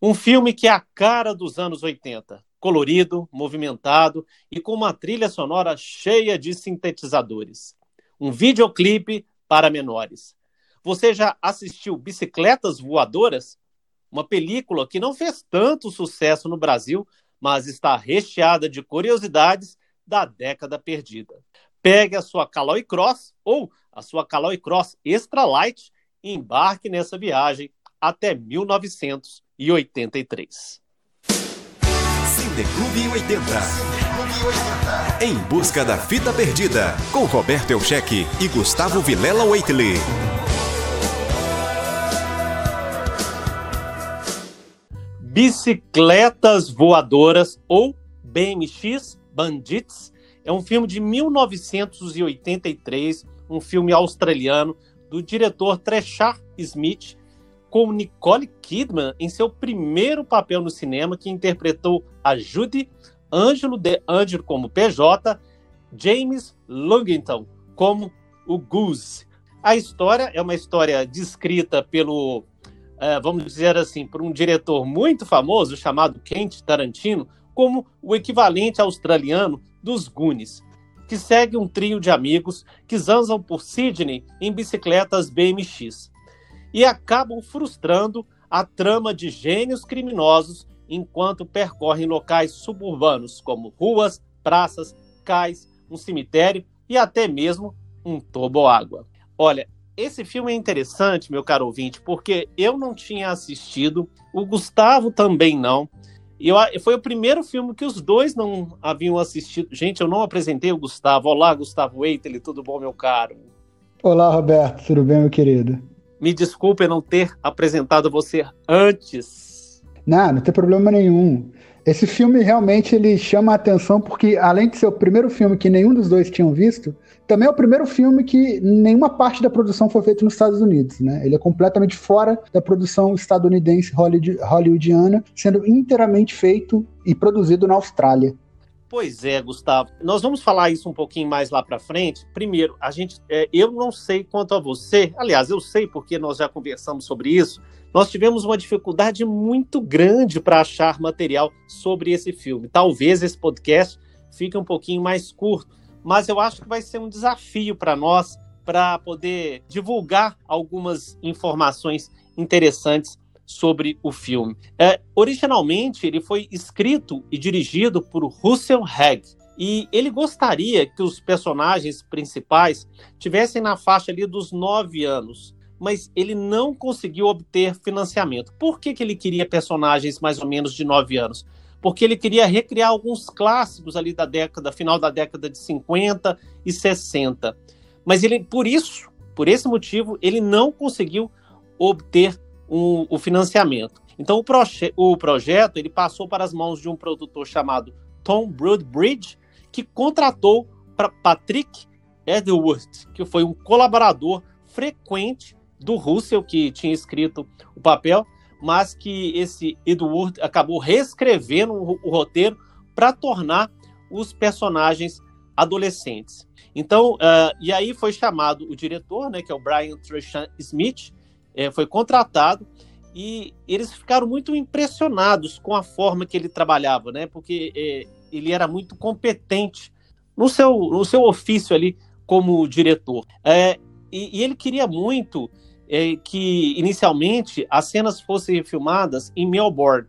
Um filme que é a cara dos anos 80, colorido, movimentado e com uma trilha sonora cheia de sintetizadores. Um videoclipe para menores. Você já assistiu Bicicletas Voadoras? Uma película que não fez tanto sucesso no Brasil, mas está recheada de curiosidades da década perdida. Pegue a sua Caloi Cross ou a sua Caloi Cross Extra Light e embarque nessa viagem até 1983. Cineclube 80. Em busca da fita perdida, com Roberto Elcheque e Gustavo Vilela Waitley. Bicicletas Voadoras ou BMX Bandits é um filme de 1983, um filme australiano do diretor Treshar Smith, com Nicole Kidman em seu primeiro papel no cinema, que interpretou a Judy, Ângelo de Angelo como PJ, James Lungington como o Goose. A história é uma história descrita pelo, uh, vamos dizer assim, por um diretor muito famoso chamado Kent Tarantino, como o equivalente australiano dos Goonies, que segue um trio de amigos que zanzam por Sydney em bicicletas BMX e acabam frustrando a trama de gênios criminosos enquanto percorrem locais suburbanos como ruas, praças, cais, um cemitério e até mesmo um toboágua. Olha, esse filme é interessante, meu caro ouvinte, porque eu não tinha assistido, o Gustavo também não. Eu, foi o primeiro filme que os dois não haviam assistido. Gente, eu não apresentei o Gustavo. Olá, Gustavo Eitel, tudo bom, meu caro? Olá, Roberto, tudo bem, meu querido? Me desculpe não ter apresentado você antes. Não, não tem problema nenhum. Esse filme realmente ele chama a atenção porque, além de ser o primeiro filme que nenhum dos dois tinham visto, também é o primeiro filme que nenhuma parte da produção foi feita nos Estados Unidos. Né? Ele é completamente fora da produção estadunidense hollywoodiana, sendo inteiramente feito e produzido na Austrália. Pois é, Gustavo. Nós vamos falar isso um pouquinho mais lá para frente. Primeiro, a gente, é, eu não sei quanto a você. Aliás, eu sei porque nós já conversamos sobre isso. Nós tivemos uma dificuldade muito grande para achar material sobre esse filme. Talvez esse podcast fique um pouquinho mais curto, mas eu acho que vai ser um desafio para nós para poder divulgar algumas informações interessantes sobre o filme. É, originalmente, ele foi escrito e dirigido por Russell Hegg. E ele gostaria que os personagens principais tivessem na faixa ali dos nove anos, mas ele não conseguiu obter financiamento. Por que, que ele queria personagens mais ou menos de nove anos? Porque ele queria recriar alguns clássicos ali da década, final da década de 50 e 60. Mas ele, por isso, por esse motivo, ele não conseguiu obter um, o financiamento. Então o, proje o projeto ele passou para as mãos de um produtor chamado Tom Broadbridge, que contratou para Patrick Edward, que foi um colaborador frequente do Russell, que tinha escrito o papel, mas que esse Edward acabou reescrevendo o, o roteiro para tornar os personagens adolescentes. Então, uh, e aí foi chamado o diretor, né, que é o Brian Tresham Smith, é, foi contratado e eles ficaram muito impressionados com a forma que ele trabalhava, né? Porque é, ele era muito competente no seu, no seu ofício ali como diretor. É, e, e, ele queria muito é, que, inicialmente, as cenas fossem filmadas em Melbourne,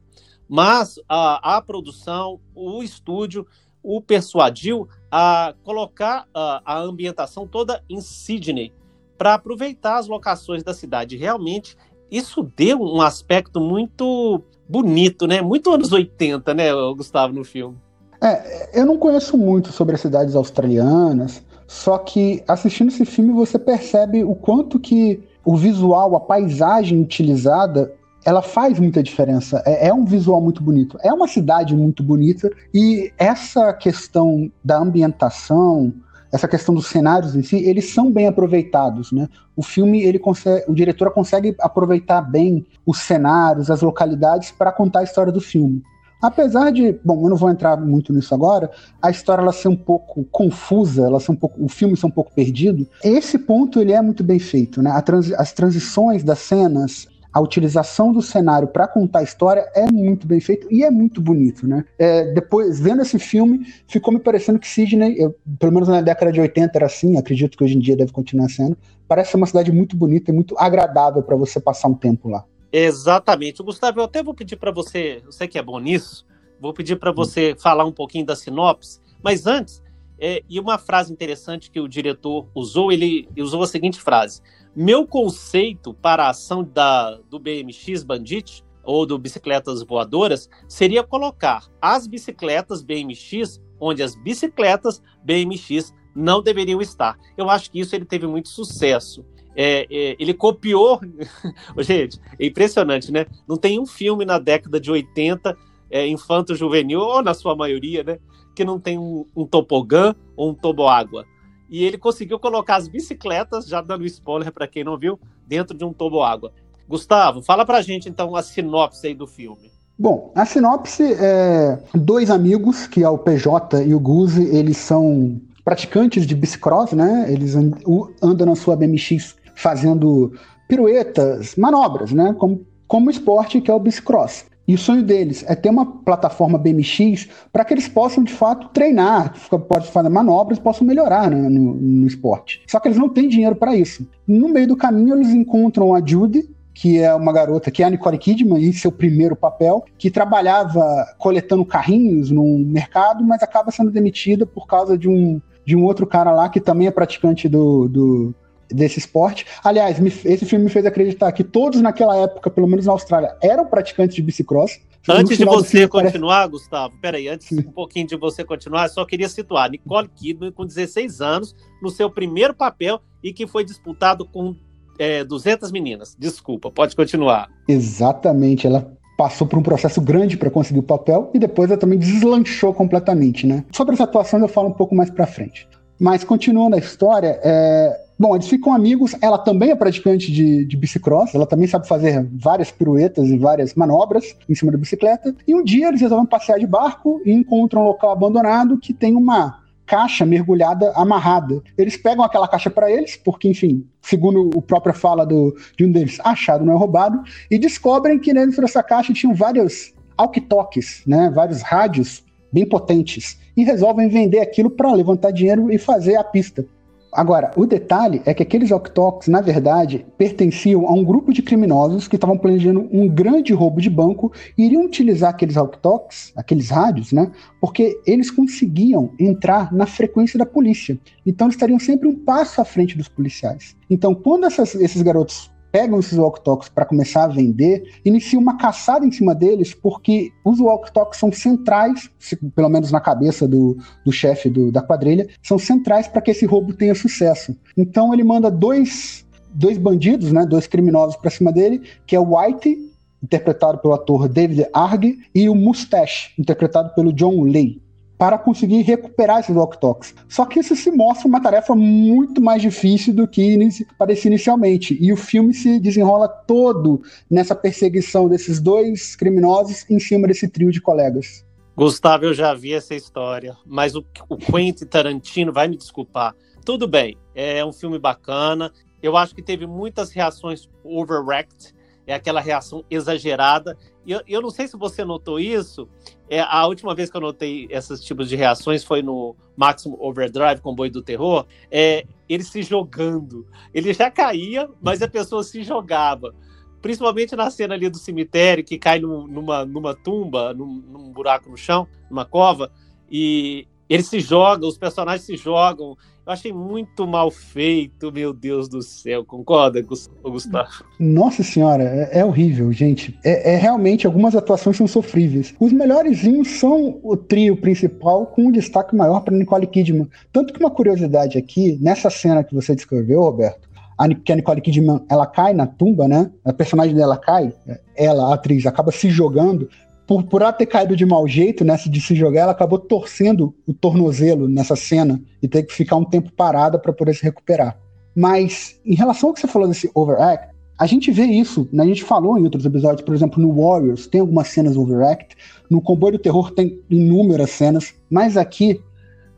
mas a, a produção, o estúdio, o persuadiu a colocar a, a ambientação toda em Sydney, para aproveitar as locações da cidade. Realmente, isso deu um aspecto muito bonito, né? Muito anos 80, né, Gustavo, no filme. É, eu não conheço muito sobre as cidades australianas, só que assistindo esse filme você percebe o quanto que o visual, a paisagem utilizada, ela faz muita diferença. É, é, um visual muito bonito. É uma cidade muito bonita e essa questão da ambientação, essa questão dos cenários em si, eles são bem aproveitados, né? O filme, ele consegue, o diretor consegue aproveitar bem os cenários, as localidades para contar a história do filme. Apesar de, bom, eu não vou entrar muito nisso agora, a história ela ser um pouco confusa, ela ser um pouco, o filme ser um pouco perdido, esse ponto ele é muito bem feito, né? Trans, as transições das cenas, a utilização do cenário para contar a história é muito bem feito e é muito bonito, né? É, depois, vendo esse filme, ficou me parecendo que Sydney, eu, pelo menos na década de 80 era assim, acredito que hoje em dia deve continuar sendo, parece ser uma cidade muito bonita e muito agradável para você passar um tempo lá. Exatamente. Gustavo, eu até vou pedir para você, eu sei que é bom nisso, vou pedir para você hum. falar um pouquinho da sinopse, mas antes, é, e uma frase interessante que o diretor usou, ele usou a seguinte frase: Meu conceito para a ação da, do BMX Bandit, ou do Bicicletas Voadoras, seria colocar as bicicletas BMX onde as bicicletas BMX não deveriam estar. Eu acho que isso ele teve muito sucesso. É, é, ele copiou. Gente, é impressionante, né? Não tem um filme na década de 80, é, infanto-juvenil, ou na sua maioria, né? Que não tem um, um tobogã ou um toboágua. E ele conseguiu colocar as bicicletas, já dando spoiler para quem não viu, dentro de um toboágua. Gustavo, fala pra gente então a sinopse aí do filme. Bom, a sinopse é dois amigos, que é o PJ e o Guzi, eles são praticantes de bicicross, né? Eles andam na sua BMX fazendo piruetas, manobras, né? Como, como esporte que é o bicicross. E o sonho deles é ter uma plataforma BMX para que eles possam, de fato, treinar, pode fazer manobras, possam melhorar né, no, no, esporte. Só que eles não têm dinheiro para isso. No meio do caminho, eles encontram a Judy, que é uma garota, que é a Nicole Kidman, em seu primeiro papel, que trabalhava coletando carrinhos no mercado, mas acaba sendo demitida por causa de um, de um outro cara lá que também é praticante do, do desse esporte. Aliás, me, esse filme me fez acreditar que todos naquela época, pelo menos na Austrália, eram praticantes de bicicross. Antes de você continuar, parece... Gustavo, peraí, antes um pouquinho de você continuar, só queria situar Nicole Kidman com 16 anos, no seu primeiro papel e que foi disputado com é, 200 meninas. Desculpa, pode continuar. Exatamente, ela passou por um processo grande para conseguir o papel e depois ela também deslanchou completamente, né? Sobre essa atuação eu falo um pouco mais para frente. Mas continuando a história, é, Bom, eles ficam amigos. Ela também é praticante de, de bicicross. Ela também sabe fazer várias piruetas e várias manobras em cima da bicicleta. E um dia eles resolvem passear de barco e encontram um local abandonado que tem uma caixa mergulhada amarrada. Eles pegam aquela caixa para eles, porque, enfim, segundo o próprio fala do, de um deles, achado não é roubado, e descobrem que dentro dessa caixa tinham vários alquitalkies, né, vários rádios bem potentes, e resolvem vender aquilo para levantar dinheiro e fazer a pista. Agora, o detalhe é que aqueles walkie na verdade, pertenciam a um grupo de criminosos que estavam planejando um grande roubo de banco e iriam utilizar aqueles walkie aqueles rádios, né? Porque eles conseguiam entrar na frequência da polícia. Então, eles estariam sempre um passo à frente dos policiais. Então, quando essas, esses garotos pegam esses walkie-talkies para começar a vender, inicia uma caçada em cima deles, porque os walkie-talkies são centrais, pelo menos na cabeça do, do chefe da quadrilha, são centrais para que esse roubo tenha sucesso. Então ele manda dois, dois bandidos, né, dois criminosos para cima dele, que é o White, interpretado pelo ator David Arg, e o Mustache, interpretado pelo John Lee para conseguir recuperar esses walk-talks. Só que isso se mostra uma tarefa muito mais difícil do que parecia inicialmente. E o filme se desenrola todo nessa perseguição desses dois criminosos em cima desse trio de colegas. Gustavo, eu já vi essa história, mas o, o Quentin Tarantino vai me desculpar. Tudo bem, é um filme bacana. Eu acho que teve muitas reações overreact, é aquela reação exagerada. E eu, eu não sei se você notou isso, é, a última vez que eu notei esses tipos de reações foi no Maximum Overdrive, Comboio do Terror, é, ele se jogando. Ele já caía, mas a pessoa se jogava. Principalmente na cena ali do cemitério, que cai numa, numa tumba, num, num buraco no chão, numa cova, e ele se joga, os personagens se jogam, eu achei muito mal feito, meu Deus do céu. Concorda, Gustavo? Nossa senhora, é, é horrível, gente. É, é, realmente, algumas atuações são sofríveis. Os melhores são o trio principal, com um destaque maior para Nicole Kidman. Tanto que uma curiosidade aqui, nessa cena que você descreveu, Roberto, a, que a Nicole Kidman ela cai na tumba, né? A personagem dela cai, ela, a atriz, acaba se jogando por, por ela ter caído de mau jeito nessa de se jogar, ela acabou torcendo o tornozelo nessa cena e teve que ficar um tempo parada para poder se recuperar. Mas em relação ao que você falou desse overact, a gente vê isso, né? a gente falou em outros episódios, por exemplo, no Warriors tem algumas cenas overact, no Comboio do Terror tem inúmeras cenas, mas aqui,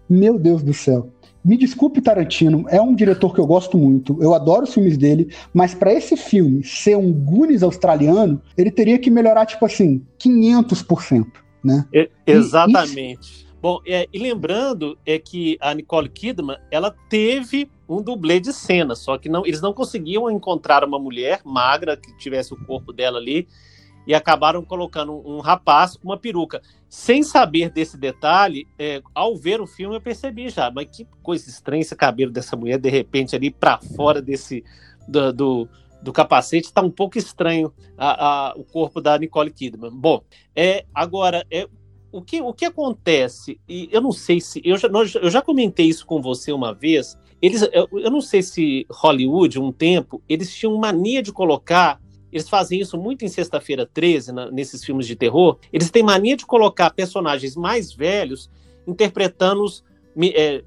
meu Deus do céu, Me desculpe, Tarantino, é um diretor que eu gosto muito, eu adoro os filmes dele, mas para esse filme ser um Goonies australiano, ele teria que melhorar, tipo assim, 500%, né? É, exatamente. E, Bom, é, e lembrando é que a Nicole Kidman, ela teve um dublê de cena, só que não, eles não conseguiam encontrar uma mulher magra que tivesse o corpo dela ali e acabaram colocando um, rapaz com uma peruca. Sem saber desse detalhe, é, ao ver o filme eu percebi já, mas que coisa estranha esse cabelo dessa mulher de repente ali para fora desse do, do, do capacete está um pouco estranho a, a, o corpo da Nicole Kidman. Bom, é agora é o que, o que acontece, e eu não sei se. Eu já, nós, eu já comentei isso com você uma vez. Eles, eu, eu não sei se Hollywood, um tempo, eles tinham mania de colocar. Eles fazem isso muito em Sexta-feira 13, na, nesses filmes de terror. Eles têm mania de colocar personagens mais velhos interpretando os, é,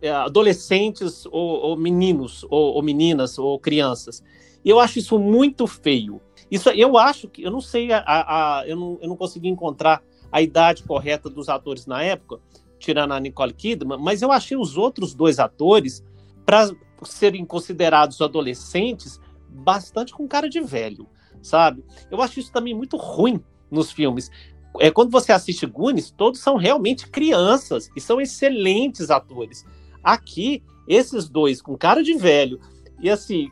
é, adolescentes ou, ou meninos, ou, ou, meninas, ou crianças. E eu acho isso muito feio. Isso eu acho que eu não sei, a, a, eu, não, eu não consegui encontrar a idade correta dos atores na época, tirando a Nicole Kidman, mas eu achei os outros dois atores, para serem considerados adolescentes, bastante com cara de velho, sabe? Eu acho isso também muito ruim nos filmes. É, quando você assiste Goonies, todos são realmente crianças e são excelentes atores. Aqui, esses dois com cara de velho, e assim,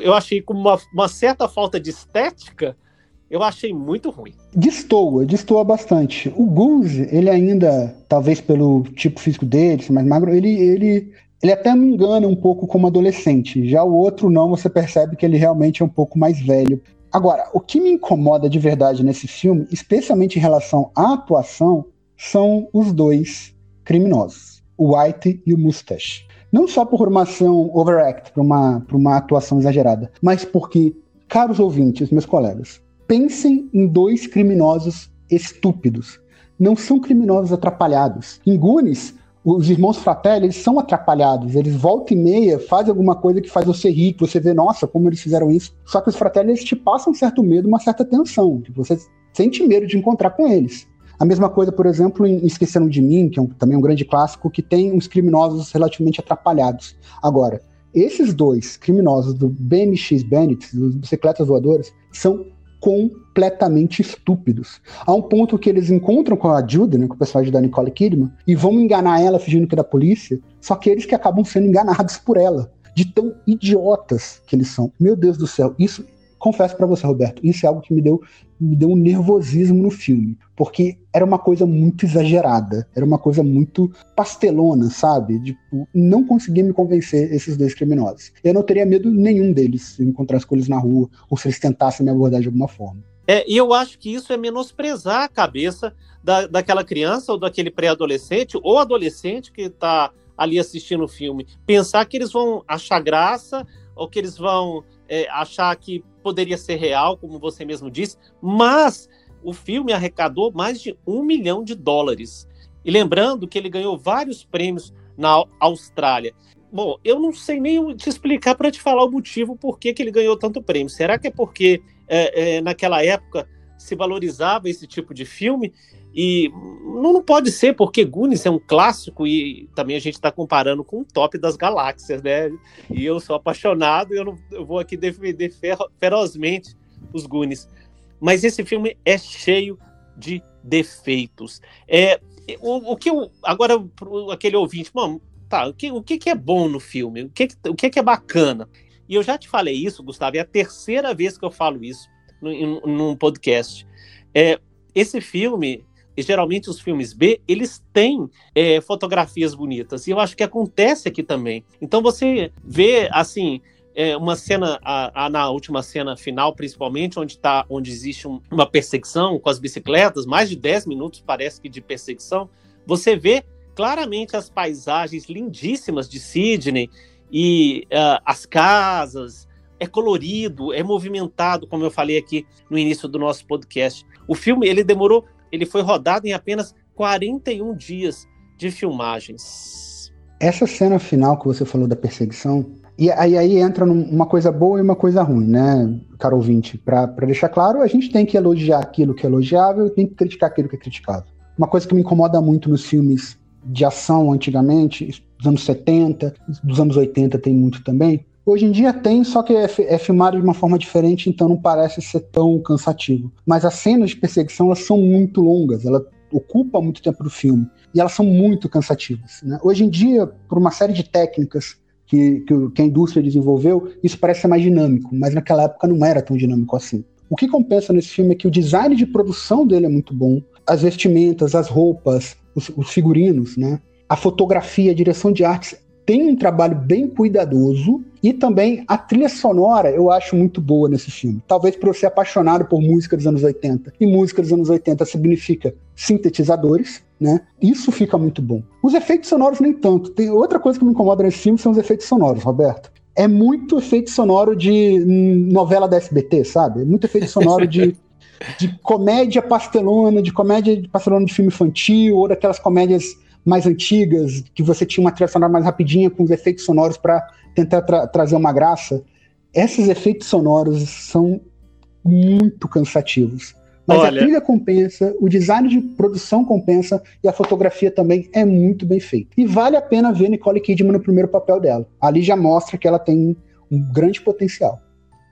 eu achei com uma, uma certa falta de estética, eu achei muito ruim. Destoa, destoa bastante. O Goose, ele ainda, talvez pelo tipo físico dele, mais magro, ele, ele, ele até me engana um pouco como adolescente. Já o outro não, você percebe que ele realmente é um pouco mais velho. Agora, o que me incomoda de verdade nesse filme, especialmente em relação à atuação, são os dois criminosos, o White e o Mustache. Não só por uma ação overact, por uma, por uma atuação exagerada, mas porque, caros ouvintes, meus colegas, Pensem em dois criminosos estúpidos. Não são criminosos atrapalhados. Em Goonies, os irmãos Fratelli, eles são atrapalhados. Eles volta e meia fazem alguma coisa que faz você rir, que você vê, nossa, como eles fizeram isso. Só que os Fratelli, eles te passam um certo medo, uma certa tensão. Você sente medo de encontrar com eles. A mesma coisa, por exemplo, em Esqueceram de Mim, que é um, também um grande clássico, que tem uns criminosos relativamente atrapalhados. Agora, esses dois criminosos do BMX Bandits, dos bicicletas voadoras, são completamente estúpidos. Há um ponto que eles encontram com a Judy, né, com o personagem da Nicole Kidman, e vão enganar ela fingindo que é da polícia, só que eles que acabam sendo enganados por ela, de tão idiotas que eles são. Meu Deus do céu, isso confesso para você, Roberto, isso é algo que me deu, me deu um nervosismo no filme, porque era uma coisa muito exagerada, era uma coisa muito pastelona, sabe? Tipo, não conseguia me convencer esses dois criminosos. Eu não teria medo nenhum deles se eu encontrasse com eles na rua ou se eles tentassem me abordar de alguma forma. É, e eu acho que isso é menosprezar a cabeça da, daquela criança ou daquele pré-adolescente ou adolescente que está ali assistindo o filme. Pensar que eles vão achar graça ou que eles vão é, achar que poderia ser real, como você mesmo disse, mas o filme arrecadou mais de um milhão de dólares. E lembrando que ele ganhou vários prêmios na Austrália. Bom, eu não sei nem te explicar para te falar o motivo por que, que ele ganhou tanto prêmio. Será que é porque é, é, naquela época se valorizava esse tipo de filme e não, não pode ser, porque Goonies é um clássico e também a gente está comparando com o top das galáxias, né? E eu sou apaixonado e eu, não, eu vou aqui defender ferozmente os Goonies. Mas esse filme é cheio de defeitos. É, o, o que eu, agora, aquele ouvinte, mano, tá, o que, o que, que é bom no filme? O que, o que, que é bacana? E eu já te falei isso, Gustavo, é a terceira vez que eu falo isso num, num podcast. É, esse filme, e geralmente os filmes B, eles têm é, fotografias bonitas. E eu acho que acontece aqui também. Então você vê, assim, é, uma cena, a, a, na última cena final, principalmente, onde, tá, onde existe um, uma perseguição com as bicicletas, mais de 10 minutos parece que de perseguição, você vê claramente as paisagens lindíssimas de Sydney e uh, as casas, é colorido, é movimentado, como eu falei aqui no início do nosso podcast. O filme ele demorou ele foi rodado em apenas 41 dias de filmagens. Essa cena final que você falou da perseguição, e aí, aí entra uma coisa boa e uma coisa ruim, né, caro ouvinte? Para deixar claro, a gente tem que elogiar aquilo que é elogiável e tem que criticar aquilo que é criticável. Uma coisa que me incomoda muito nos filmes de ação antigamente, dos anos 70, dos anos 80 tem muito também. Hoje em dia tem, só que é, é, filmado de uma forma diferente, então não parece ser tão cansativo. Mas as cenas de perseguição elas são muito longas, ela ocupa muito tempo do filme e elas são muito cansativas. Né? Hoje em dia, por uma série de técnicas que, que, que a indústria desenvolveu, isso parece ser mais dinâmico, mas naquela época não era tão dinâmico assim. O que compensa nesse filme é que o design de produção dele é muito bom, as vestimentas, as roupas, os, os figurinos, né? A fotografia, a direção de artes tem um trabalho bem cuidadoso e também a trilha sonora eu acho muito boa nesse filme. Talvez por eu ser apaixonado por música dos anos 80. E música dos anos 80 significa sintetizadores, né? Isso fica muito bom. Os efeitos sonoros nem tanto. Tem outra coisa que me incomoda nesse filme são os efeitos sonoros, Roberto. É muito efeito sonoro de novela da SBT, sabe? É muito efeito sonoro de de comédia pastelona, de comédia pastelona de filme infantil, ou daquelas comédias mais antigas, que você tinha uma trilha sonora mais rapidinha, com os efeitos sonoros para tentar tra trazer uma graça. Esses efeitos sonoros são muito cansativos. Mas Olha... a trilha compensa, o design de produção compensa e a fotografia também é muito bem feita. E vale a pena ver Nicole Kidman no primeiro papel dela. Ali já mostra que ela tem um grande potencial.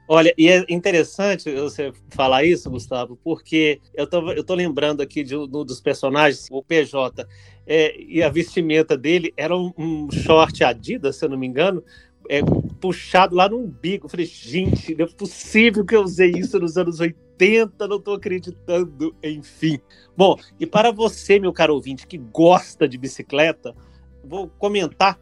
Olha, e é interessante você falar isso, Gustavo, porque eu tô, eu tô lembrando aqui de um dos personagens, o PJ, é, e a vestimenta dele era um, um, short Adidas, se eu não me engano, é, puxado lá no umbigo. Eu falei, gente, não é possível que eu usei isso nos anos 80, não tô acreditando, enfim. Bom, e para você, meu caro ouvinte, que gosta de bicicleta, vou comentar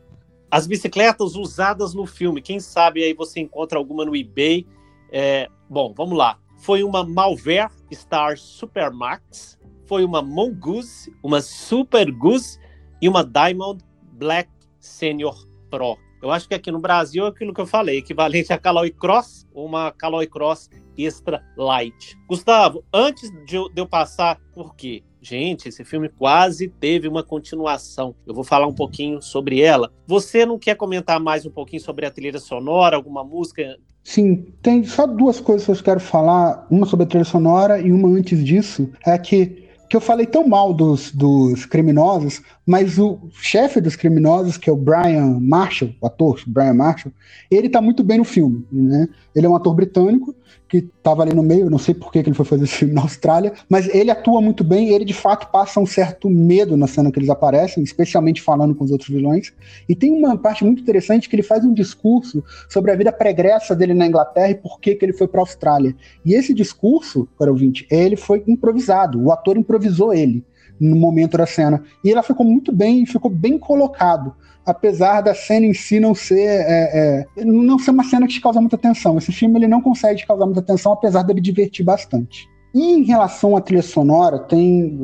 as bicicletas usadas no filme, quem sabe aí você encontra alguma no eBay. É, bom, vamos lá. Foi uma Malver Star Supermax, foi uma Mongoose, uma Super Goose e uma Diamond Black Senior Pro. Eu acho que aqui no Brasil é aquilo que eu falei, equivalente a Caloi Cross ou uma Caloi Cross Extra Light. Gustavo, antes de eu, de eu passar, por quê? Gente, esse filme quase teve uma continuação. Eu vou falar um pouquinho sobre ela. Você não quer comentar mais um pouquinho sobre a trilha sonora, alguma música? Sim, tem só duas coisas que eu quero falar. Uma sobre a trilha sonora e uma antes disso. É que que eu falei tão mal dos, dos criminosos, mas o chefe dos criminosos, que é o Brian Marshall, o ator Brian Marshall, ele tá muito bem no filme, né? Ele é um ator britânico que estava ali no meio, não sei por que ele foi fazer esse filme na Austrália, mas ele atua muito bem, ele de fato passa um certo medo na cena que eles aparecem, especialmente falando com os outros vilões. E tem uma parte muito interessante que ele faz um discurso sobre a vida pregressa dele na Inglaterra e por que, que ele foi para a Austrália. E esse discurso, para ouvinte, ele foi improvisado, o ator improvisou ele no momento da cena. E ela ficou muito bem, ficou bem colocado apesar da cena em si não ser é, é, não ser uma cena que te causa muita atenção. Esse filme ele não consegue te causar muita atenção, apesar dele divertir bastante. E em relação à trilha sonora, tem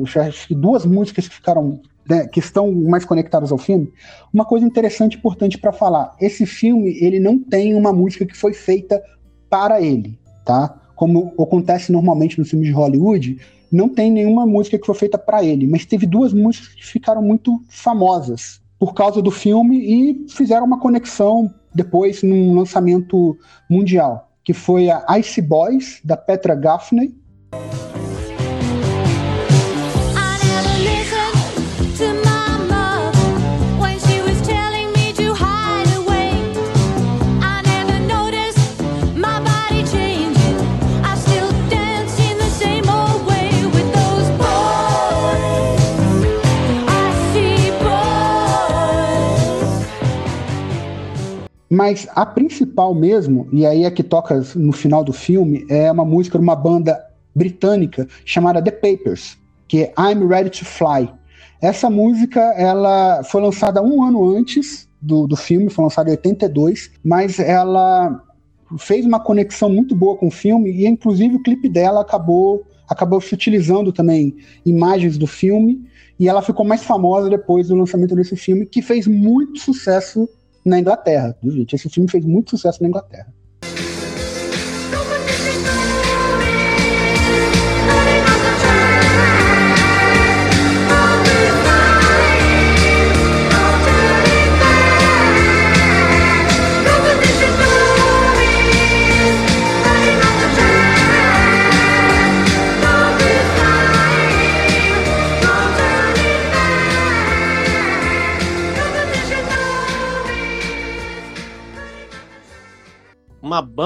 duas músicas que ficaram né, que estão mais conectadas ao filme. Uma coisa interessante e importante para falar: esse filme ele não tem uma música que foi feita para ele, tá? Como acontece normalmente nos filmes de Hollywood, não tem nenhuma música que foi feita para ele, mas teve duas músicas que ficaram muito famosas por causa do filme e fizeram uma conexão depois num lançamento mundial, que foi a Ice Boys, da Petra Gaffney, Mas a principal mesmo, e aí é que toca no final do filme, é uma música de uma banda britânica chamada The Papers, que é I'm Ready to Fly. Essa música ela foi lançada um ano antes do, do filme, foi lançada em 82, mas ela fez uma conexão muito boa com o filme e inclusive o clipe dela acabou acabou se utilizando também imagens do filme e ela ficou mais famosa depois do lançamento desse filme que fez muito sucesso na Inglaterra. Gente, esse filme fez muito sucesso na Inglaterra.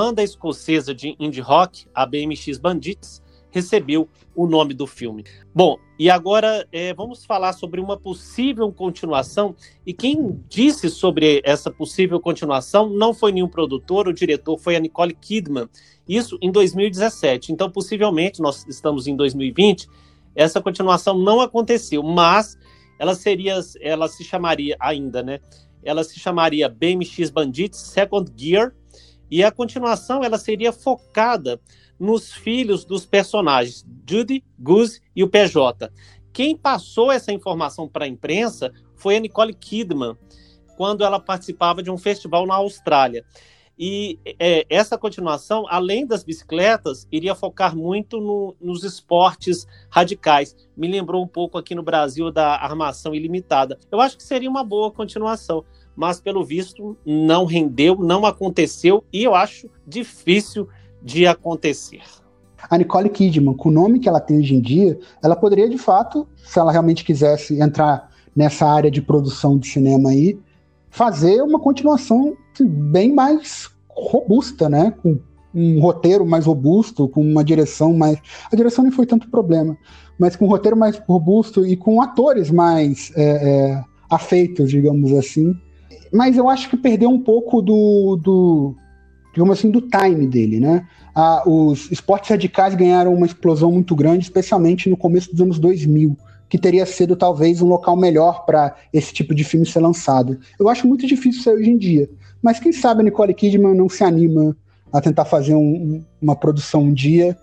Banda escocesa de indie rock, a BMX Bandits, recebeu o nome do filme. Bom, e agora é, vamos falar sobre uma possível continuação. E quem disse sobre essa possível continuação não foi nenhum produtor, o diretor foi a Nicole Kidman. Isso em 2017. Então, possivelmente, nós estamos em 2020, essa continuação não aconteceu, mas ela seria, ela se chamaria ainda, né? Ela se chamaria BMX Bandits Second Gear e a continuação ela seria focada nos filhos dos personagens Judy, Goose e o PJ. Quem passou essa informação para a imprensa foi a Nicole Kidman, quando ela participava de um festival na Austrália. E é, essa continuação, além das bicicletas, iria focar muito no, nos esportes radicais. Me lembrou um pouco aqui no Brasil da armação ilimitada. Eu acho que seria uma boa continuação, mas pelo visto não rendeu, não aconteceu e eu acho difícil de acontecer. A Nicole Kidman, com o nome que ela tem hoje em dia, ela poderia de fato, se ela realmente quisesse entrar nessa área de produção de cinema aí, fazer uma continuação bem mais robusta, né? Com um roteiro mais robusto, com uma direção mais. A direção nem foi tanto problema, mas com um roteiro mais robusto e com atores mais é, é, afeitos, digamos assim. Mas eu acho que perdeu um pouco do, do digamos assim, do time dele, né? Ah, os esportes radicais ganharam uma explosão muito grande, especialmente no começo dos anos 2000, que teria sido talvez um local melhor para esse tipo de filme ser lançado. Eu acho muito difícil isso hoje em dia, mas quem sabe a Nicole Kidman não se anima a tentar fazer um, uma produção um dia,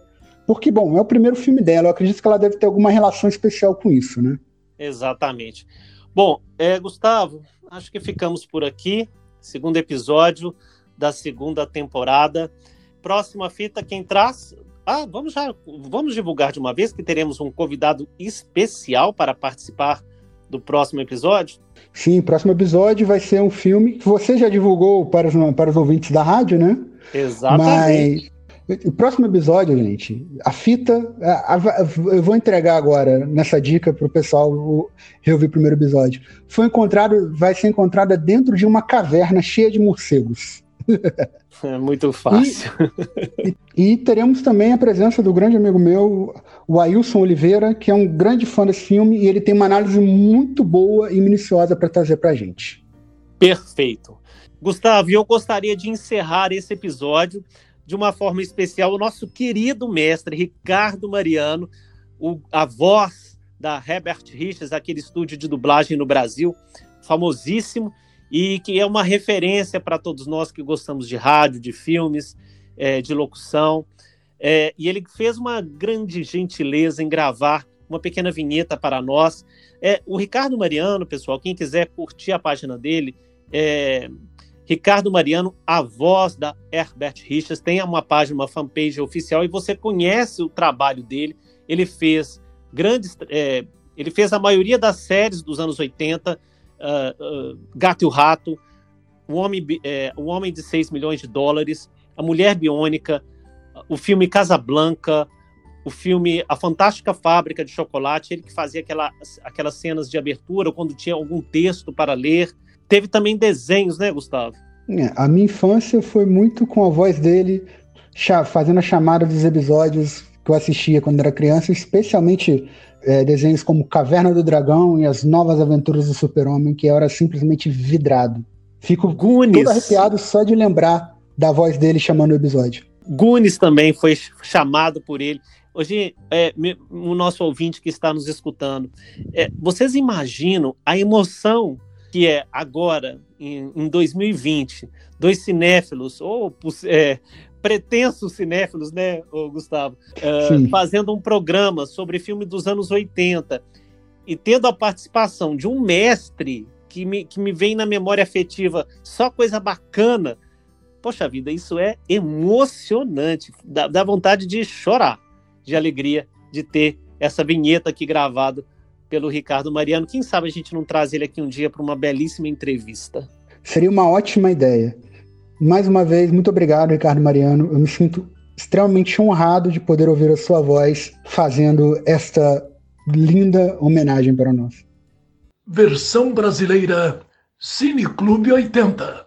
porque, bom, é o primeiro filme dela, eu acredito que ela deve ter alguma relação especial com isso, né? Exatamente. Bom, é, Gustavo, acho que ficamos por aqui. Segundo episódio da segunda temporada. Próxima fita, quem traz? Ah, vamos já, vamos divulgar de uma vez que teremos um convidado especial para participar do próximo episódio? Sim, o próximo episódio vai ser um filme que você já divulgou para os, para os ouvintes da rádio, né? Exatamente. Mas o próximo episódio, gente, a fita. A, a, eu vou entregar agora nessa dica para o pessoal reouvir o primeiro episódio. Foi encontrado, vai ser encontrada dentro de uma caverna cheia de morcegos. É muito fácil. E, e, e, teremos também a presença do grande amigo meu, o Ailson Oliveira, que é um grande fã desse filme e ele tem uma análise muito boa e minuciosa para trazer para a gente. Perfeito. Gustavo, eu gostaria de encerrar esse episódio de uma forma especial. O nosso querido mestre Ricardo Mariano, o, a voz da Herbert Richards, aquele estúdio de dublagem no Brasil, famosíssimo e que é uma referência para todos nós que gostamos de rádio, de filmes, é, de locução. É, e ele fez uma grande gentileza em gravar uma pequena vinheta para nós. É, o Ricardo Mariano, pessoal, quem quiser curtir a página dele, é, Ricardo Mariano, a voz da Herbert Richards, tem uma página, uma fanpage oficial, e você conhece o trabalho dele. Ele fez grandes. É, ele fez a maioria das séries dos anos 80, uh, uh, Gato e o Rato, o Homem, é, o Homem de 6 milhões de dólares, A Mulher Biônica, o filme Casablanca, o filme A Fantástica Fábrica de Chocolate, ele que fazia aquela, aquelas cenas de abertura, quando tinha algum texto para ler. Teve também desenhos, né, Gustavo? É, a minha infância foi muito com a voz dele, fazendo a chamada dos episódios que eu assistia quando era criança, especialmente é, desenhos como Caverna do Dragão e As Novas Aventuras do Super-Homem, que eu era simplesmente vidrado. Fico todo arrepiado só de lembrar da voz dele chamando o episódio. Goonies também foi chamado por ele. Hoje, é, o nosso ouvinte que está nos escutando, é, vocês imaginam a emoção que é agora, em, em 2020, dois cinéfilos, ou é, pretensos cinéfilos, né, Gustavo, uh, fazendo um programa sobre filme dos anos 80 e tendo a participação de um mestre que me, que me vem na memória afetiva só coisa bacana. Poxa vida, isso é emocionante. Dá, dá vontade de chorar de alegria de ter essa vinheta aqui gravada pelo Ricardo Mariano. Quem sabe a gente não traz ele aqui um dia para uma belíssima entrevista. Seria uma ótima ideia. Mais uma vez, muito obrigado, Ricardo Mariano. Eu me sinto extremamente honrado de poder ouvir a sua voz fazendo esta linda homenagem para nós. Versão brasileira Cine Clube 80.